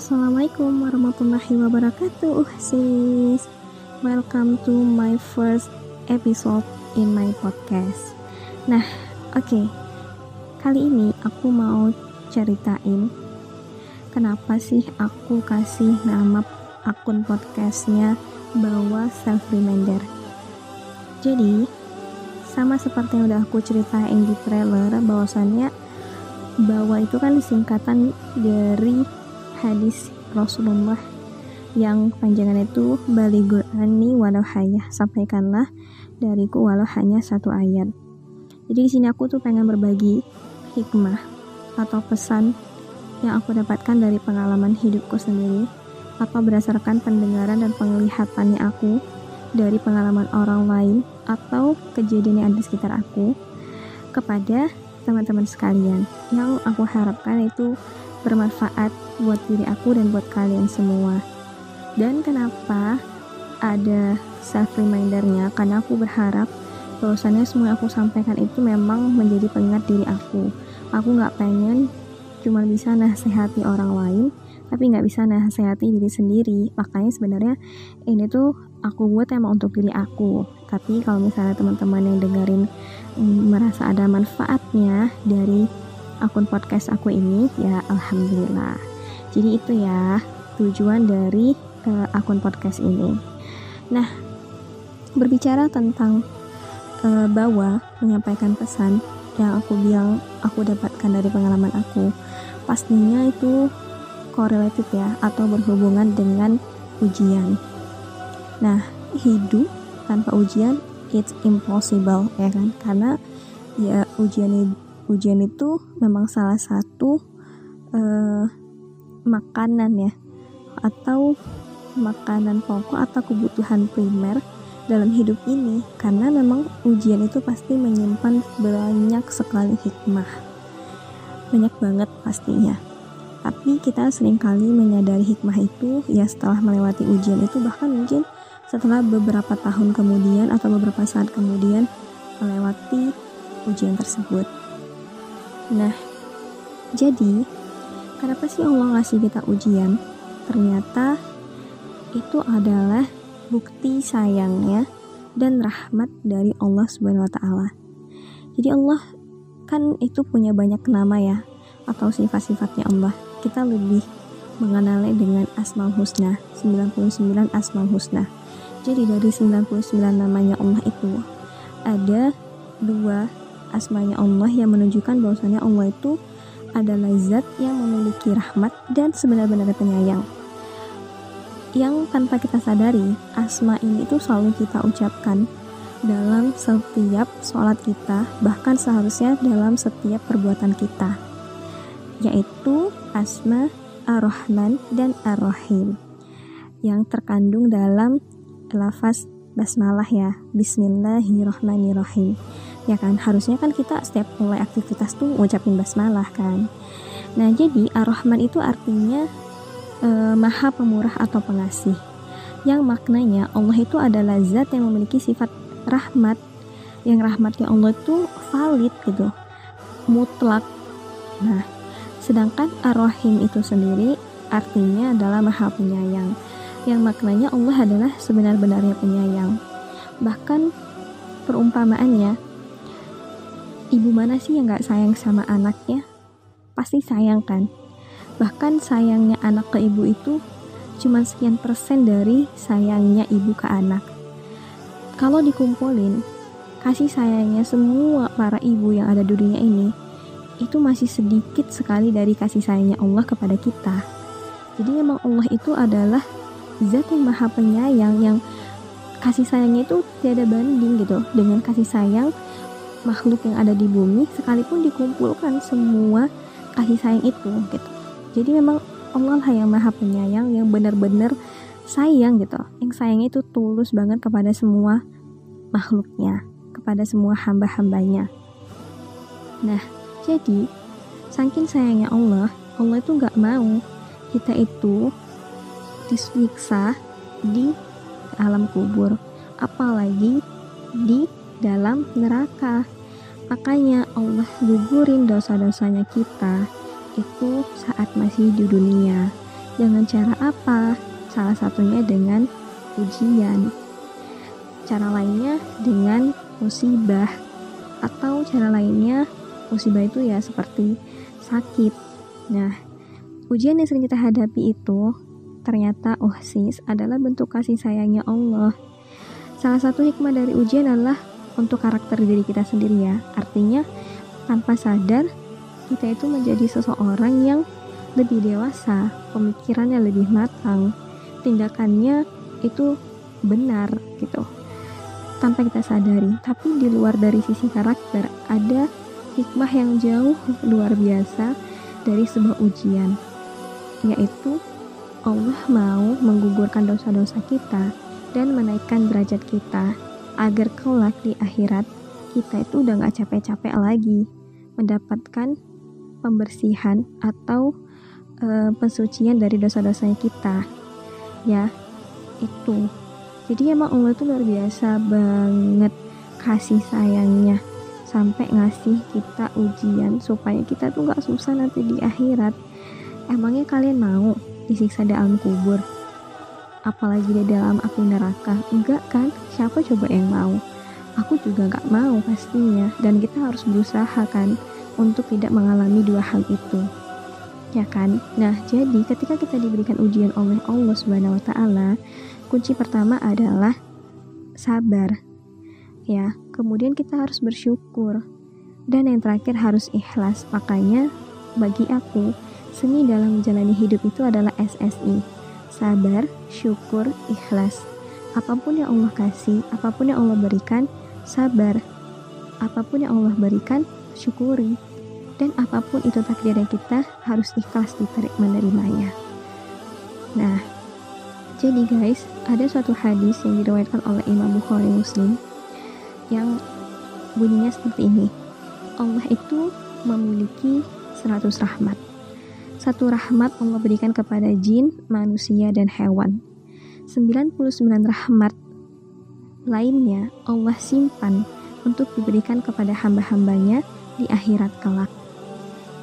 Assalamualaikum warahmatullahi wabarakatuh sis. Welcome to my first episode in my podcast. Nah oke. Okay. Kali ini aku mau ceritain Kenapa sih aku kasih nama akun podcastnya Bawa Self Reminder. Jadi sama seperti yang udah aku ceritain di trailer bahwasannya bahwa itu kan singkatan dari hadis Rasulullah yang panjangannya itu baligur ani walau hayah sampaikanlah dariku walau hanya satu ayat. Jadi di sini aku tuh pengen berbagi hikmah atau pesan yang aku dapatkan dari pengalaman hidupku sendiri atau berdasarkan pendengaran dan penglihatannya aku dari pengalaman orang lain atau kejadian yang ada di sekitar aku kepada teman-teman sekalian. Yang aku harapkan itu bermanfaat buat diri aku dan buat kalian semua. Dan kenapa ada self remindernya karena aku berharap bahwasannya semua yang aku sampaikan itu memang menjadi pengingat diri aku. Aku nggak pengen cuma bisa nasihati orang lain tapi nggak bisa nasihati diri sendiri. Makanya sebenarnya ini tuh aku buat emang untuk diri aku. Tapi kalau misalnya teman-teman yang dengerin mm, merasa ada manfaatnya dari akun podcast aku ini ya alhamdulillah jadi itu ya tujuan dari uh, akun podcast ini nah berbicara tentang uh, bahwa menyampaikan pesan yang aku bilang aku dapatkan dari pengalaman aku pastinya itu correlated ya atau berhubungan dengan ujian. Nah, hidup tanpa ujian it's impossible ya kan? Karena ya ujian ujian itu memang salah satu uh, makanan ya atau makanan pokok atau kebutuhan primer dalam hidup ini. Karena memang ujian itu pasti menyimpan banyak sekali hikmah. Banyak banget pastinya. Tapi kita sering kali menyadari hikmah itu ya setelah melewati ujian itu bahkan mungkin setelah beberapa tahun kemudian atau beberapa saat kemudian melewati ujian tersebut. Nah, jadi kenapa sih Allah ngasih kita ujian? Ternyata itu adalah bukti sayangnya dan rahmat dari Allah Subhanahu wa taala. Jadi Allah kan itu punya banyak nama ya atau sifat-sifatnya Allah kita lebih mengenalnya dengan Asmaul Husna 99 Asmaul Husna jadi dari 99 namanya Allah itu ada dua asmanya Allah yang menunjukkan bahwasanya Allah itu adalah zat yang memiliki rahmat dan sebenar-benarnya penyayang. Yang tanpa kita sadari asma ini itu selalu kita ucapkan dalam setiap sholat kita bahkan seharusnya dalam setiap perbuatan kita yaitu asma ar-Rahman dan ar-Rahim yang terkandung dalam lafaz basmalah ya Bismillahirrahmanirrahim ya kan? Harusnya kan kita setiap mulai aktivitas tuh ngucapin basmalah kan. Nah jadi ar-Rahman itu artinya e, maha pemurah atau pengasih. Yang maknanya Allah itu adalah zat yang memiliki sifat rahmat. Yang rahmatnya Allah itu valid gitu. Mutlak. Nah Sedangkan Ar-Rahim itu sendiri artinya adalah Maha Penyayang, yang maknanya Allah adalah sebenar-benarnya penyayang. Bahkan perumpamaannya, ibu mana sih yang gak sayang sama anaknya? Pasti sayang kan? Bahkan sayangnya anak ke ibu itu cuma sekian persen dari sayangnya ibu ke anak. Kalau dikumpulin, kasih sayangnya semua para ibu yang ada di dunia ini itu masih sedikit sekali dari kasih sayangnya Allah kepada kita. Jadi memang Allah itu adalah zat yang maha penyayang yang kasih sayangnya itu tiada banding gitu dengan kasih sayang makhluk yang ada di bumi sekalipun dikumpulkan semua kasih sayang itu gitu. Jadi memang Allah lah yang maha penyayang yang benar-benar sayang gitu. Yang sayangnya itu tulus banget kepada semua makhluknya, kepada semua hamba-hambanya. Nah, jadi, saking sayangnya Allah, Allah itu nggak mau kita itu disiksa di alam kubur, apalagi di dalam neraka. Makanya Allah gugurin dosa-dosanya kita itu saat masih di dunia. Dengan cara apa? Salah satunya dengan ujian. Cara lainnya dengan musibah. Atau cara lainnya musibah itu ya seperti sakit. Nah, ujian yang sering kita hadapi itu ternyata oh sis adalah bentuk kasih sayangnya Allah. Salah satu hikmah dari ujian adalah untuk karakter diri kita sendiri ya. Artinya tanpa sadar kita itu menjadi seseorang yang lebih dewasa, pemikirannya lebih matang, tindakannya itu benar gitu. Tanpa kita sadari, tapi di luar dari sisi karakter ada hikmah yang jauh luar biasa dari sebuah ujian, yaitu Allah mau menggugurkan dosa-dosa kita dan menaikkan derajat kita agar kelak di akhirat kita itu udah gak capek-capek lagi mendapatkan pembersihan atau uh, pensucian dari dosa-dosanya kita. Ya itu. Jadi emang Allah itu luar biasa banget kasih sayangnya sampai ngasih kita ujian supaya kita tuh nggak susah nanti di akhirat. Emangnya kalian mau disiksa di alam kubur apalagi di dalam api neraka enggak kan siapa coba yang mau aku juga nggak mau pastinya dan kita harus berusaha kan untuk tidak mengalami dua hal itu ya kan? Nah, jadi ketika kita diberikan ujian oleh Allah Subhanahu wa taala, kunci pertama adalah sabar. Ya, kemudian kita harus bersyukur. Dan yang terakhir harus ikhlas. Makanya bagi aku, seni dalam menjalani hidup itu adalah SSI. Sabar, syukur, ikhlas. Apa pun yang Allah kasih, apa pun yang Allah berikan, sabar. Apa pun yang Allah berikan, syukuri dan apa pun itu takdirnya kita harus ikhlas ditarik menerimanya. Nah, jadi guys, ada suatu hadis yang diriwayatkan oleh Imam Bukhari Muslim yang bunyinya seperti ini. Allah itu memiliki 100 rahmat. Satu rahmat Allah berikan kepada jin, manusia, dan hewan. 99 rahmat lainnya Allah simpan untuk diberikan kepada hamba-hambanya di akhirat kelak.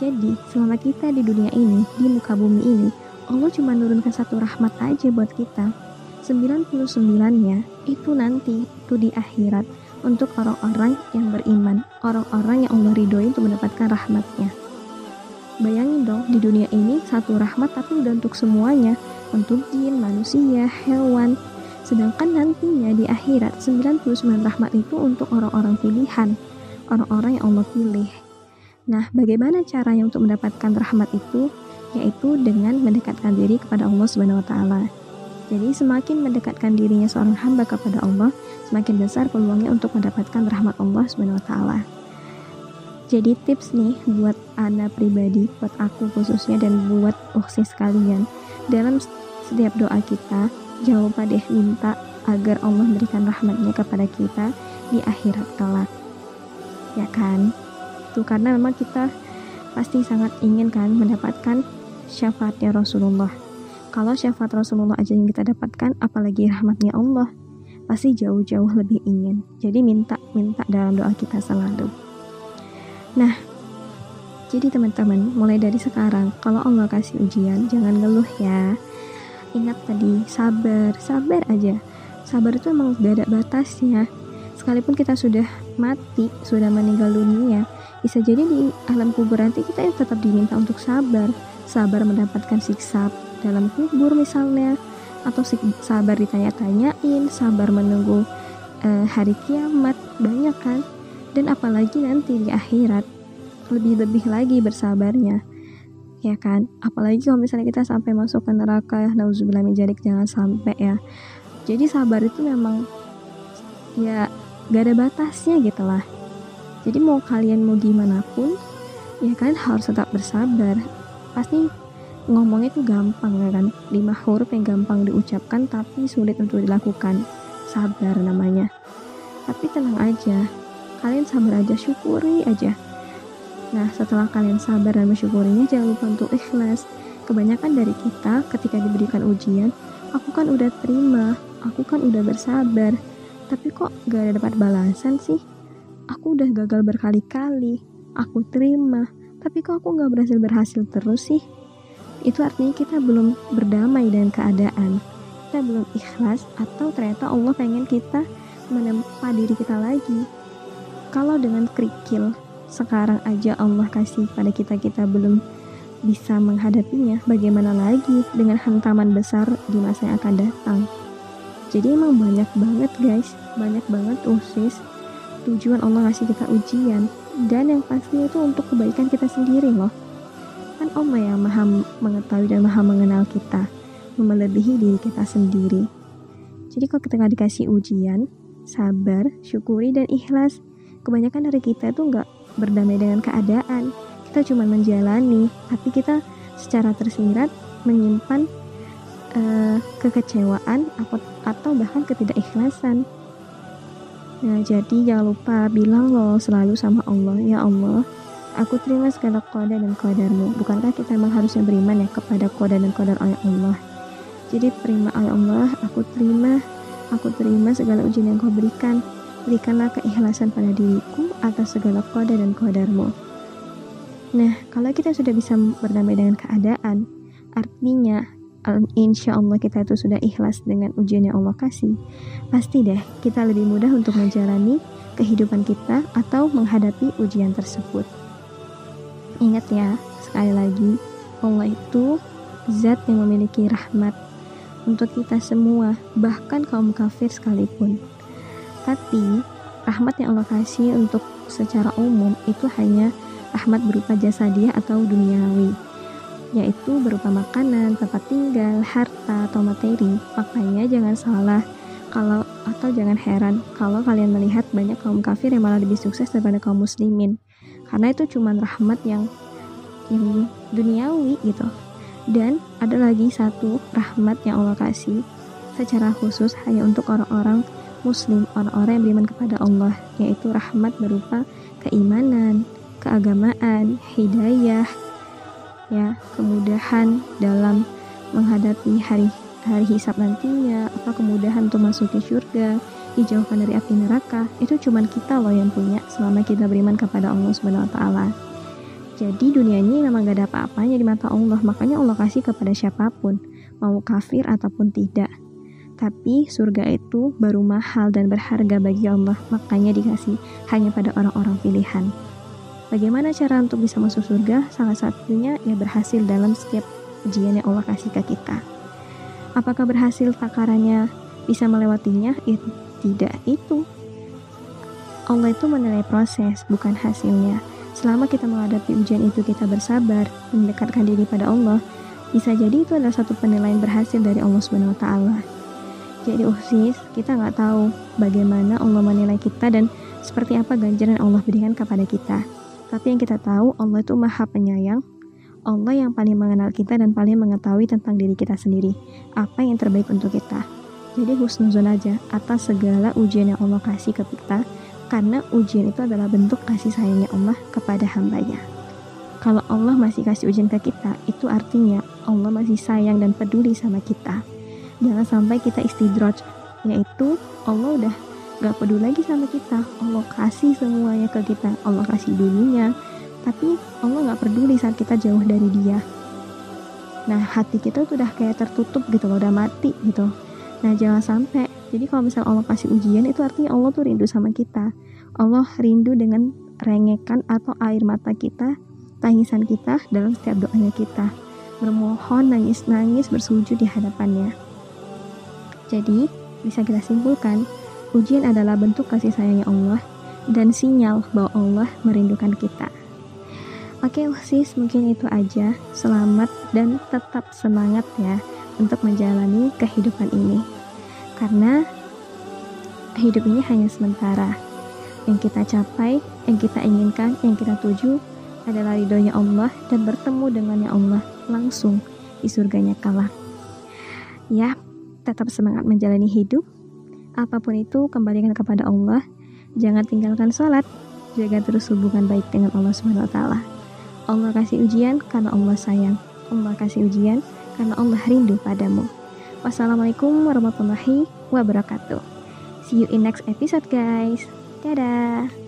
Jadi, selama kita di dunia ini, di muka bumi ini, Allah cuma nurunkan satu rahmat aja buat kita. 99-nya itu nanti, itu di akhirat, untuk orang-orang yang beriman, orang-orang yang Allah ridhoi untuk mendapatkan rahmatnya. Bayangin dong, di dunia ini satu rahmat tapi udah untuk semuanya, untuk jin, manusia, hewan. Sedangkan nantinya di akhirat, 99 rahmat itu untuk orang-orang pilihan, orang-orang yang Allah pilih. Nah, bagaimana caranya untuk mendapatkan rahmat itu? Yaitu dengan mendekatkan diri kepada Allah Subhanahu wa taala. Jadi semakin mendekatkan dirinya seorang hamba kepada Allah, semakin besar peluangnya untuk mendapatkan rahmat Allah Subhanahu wa taala. Jadi tips nih buat Anda pribadi, buat aku khususnya dan buat uksis sekalian. Dalam setiap doa kita, jangan lupa deh minta agar Allah memberikan rahmatnya kepada kita di akhirat kelak. Ya kan? itu karena memang kita pasti sangat ingin kan mendapatkan syafaatnya Rasulullah kalau syafaat Rasulullah aja yang kita dapatkan apalagi rahmatnya Allah pasti jauh-jauh lebih ingin jadi minta minta dalam doa kita selalu nah jadi teman-teman mulai dari sekarang kalau Allah kasih ujian jangan ngeluh ya. Ingat tadi sabar sabar aja. Sabar itu emang gak ada batasnya. Sekalipun kita sudah mati sudah meninggal dunia bisa jadi di alam kubur nanti kita yang tetap diminta untuk sabar. Sabar mendapatkan siksa dalam kubur misalnya atau sabar ditanya-tanyain sabar menunggu uh, hari kiamat banyak kan dan apalagi nanti di akhirat lebih-lebih lagi bersabarnya ya kan apalagi kalau misalnya kita sampai masuk ke neraka nauzubillah min jangan sampai ya jadi sabar itu memang ya gak ada batasnya gitu lah jadi mau kalian mau gimana pun, ya kan harus tetap bersabar. Pasti ngomongnya itu gampang ya kan. Lima huruf yang gampang diucapkan tapi sulit untuk dilakukan. Sabar namanya. Tapi tenang aja, kalian sabar aja, syukuri aja. Nah, setelah kalian sabar dan mensyukurinya, jangan lupa untuk ikhlas. Kebanyakan dari kita ketika diberikan ujian, aku kan udah terima, aku kan udah bersabar, tapi kok gak ada dapat balasan sih? Aku udah gagal berkali-kali. Aku terima. Tapi kok aku gak berhasil-berhasil terus sih? itu artinya kita belum berdamai dengan keadaan kita belum ikhlas atau ternyata Allah pengen kita menempa diri kita lagi kalau dengan kerikil sekarang aja Allah kasih pada kita kita belum bisa menghadapinya. Bagaimana lagi dengan hantaman besar di masa yang akan datang? Jadi emang banyak banget guys. Banyak banget usis tujuan Allah ngasih kita ujian. Dan yang pasti itu untuk kebaikan kita sendiri loh. Kan Allah yang maha mengetahui dan maha mengenal kita. Melebihi diri kita sendiri. Jadi kalau kita nggak dikasih ujian sabar syukuri dan ikhlas kebanyakan dari kita itu nggak berdamai dengan keadaan. Kita cuma menjalani tapi kita secara tersirat menyimpan uh, kekecewaan atau, atau bahkan ketidakikhlasan. Nah jadi jangan lupa bilang loh selalu sama Allah ya Allah aku terima segala koda dan kodarmu bukankah kita memang harusnya beriman ya kepada koda dan kodar oleh Allah? Jadi terima oleh Allah aku terima aku terima segala ujian yang kau berikan berikanlah keikhlasan pada diriku atas segala koda dan kodarmu. Nah, kalau kita sudah bisa berdamai dengan keadaan, artinya insya Allah kita itu sudah ikhlas dengan ujian yang Allah kasih, pasti deh kita lebih mudah untuk menjalani kehidupan kita atau menghadapi ujian tersebut. Ingat ya, sekali lagi, Allah itu zat yang memiliki rahmat untuk kita semua, bahkan kaum kafir sekalipun. Tapi rahmat yang Allah kasih untuk secara umum itu hanya rahmat berupa jasa dia atau duniawi yaitu berupa makanan, tempat tinggal, harta, atau materi. Makanya jangan salah kalau atau jangan heran kalau kalian melihat banyak kaum kafir yang malah lebih sukses daripada kaum muslimin. Karena itu cuma rahmat yang yang duniawi gitu. Dan ada lagi satu rahmat yang Allah kasih secara khusus hanya untuk orang-orang muslim orang-orang yang beriman kepada Allah yaitu rahmat berupa keimanan keagamaan hidayah ya kemudahan dalam menghadapi hari hari hisab nantinya apa kemudahan untuk masuk ke surga dijauhkan dari api neraka itu cuma kita loh yang punya selama kita beriman kepada Allah Subhanahu wa taala. Jadi dunia ini memang gak ada apa-apanya di mata Allah, makanya Allah kasih kepada siapa pun, mau kafir ataupun tidak. Tapi surga itu baru mahal dan berharga bagi Allah, makanya dikasih hanya pada orang-orang pilihan. Bagaimana cara untuk bisa masuk surga? Salah satunya ya berhasil dalam setiap ujian yang Allah kasih ke kita. Apakah berhasil takarannya bisa melewatinya? Ya, tidak itu. Allah itu menilai proses, bukan hasilnya. Selama kita menghadapi ujian itu kita bersabar, mendekatkan diri pada Allah, bisa jadi itu adalah satu penilaian berhasil dari Allah Subhanahu wa taala. Jadi usis, kita nggak tahu bagaimana Allah menilai kita dan seperti apa ganjaran Allah berikan kepada kita. Tapi yang kita tahu, Allah itu maha penyayang, Allah yang paling mengenal kita dan paling mengetahui tentang diri kita sendiri. Apa yang terbaik untuk kita. Jadi husnuzon aja atas segala ujian yang Allah kasih ke kita, karena ujian itu adalah bentuk kasih sayangnya Allah kepada hambanya. Kalau Allah masih kasih ujian ke kita, itu artinya Allah masih sayang dan peduli sama kita jangan sampai kita istidroj yaitu Allah udah gak peduli lagi sama kita. Allah kasih semuanya ke kita. Allah kasih dunia tapi Allah gak peduli saat kita jauh dari dia. Nah hati kita tuh udah kayak tertutup gitu loh udah mati gitu. Nah jangan sampai. Jadi kalau misalnya Allah kasih ujian itu artinya Allah tuh rindu sama kita. Allah rindu dengan rengekan atau air mata kita tangisan kita dalam setiap doanya kita. Bermohon nangis-nangis bersujud di hadapannya jadi, bisa kita simpulkan, ujian adalah bentuk kasih sayangnya Allah dan sinyal bahwa Allah merindukan kita. Oke, sis, mungkin itu aja. Selamat dan tetap semangat ya untuk menjalani kehidupan ini. Karena hidup ini hanya sementara. Yang kita capai, yang kita inginkan, yang kita tuju adalah ridhonya Allah dan bertemu dengannya Allah langsung di surganya kala. Ya, tetap semangat menjalani hidup. Apa pun itu, kembalikan kepada Allah. Jangan tinggalkan sholat. Jaga terus hubungan baik dengan Allah Subhanahu. Allah kasih ujian karena Allah sayang. Allah kasih ujian karena Allah rindu padamu. Wassalamualaikum warahmatullahi wabarakatuh. See you in next episode guys. Dadah.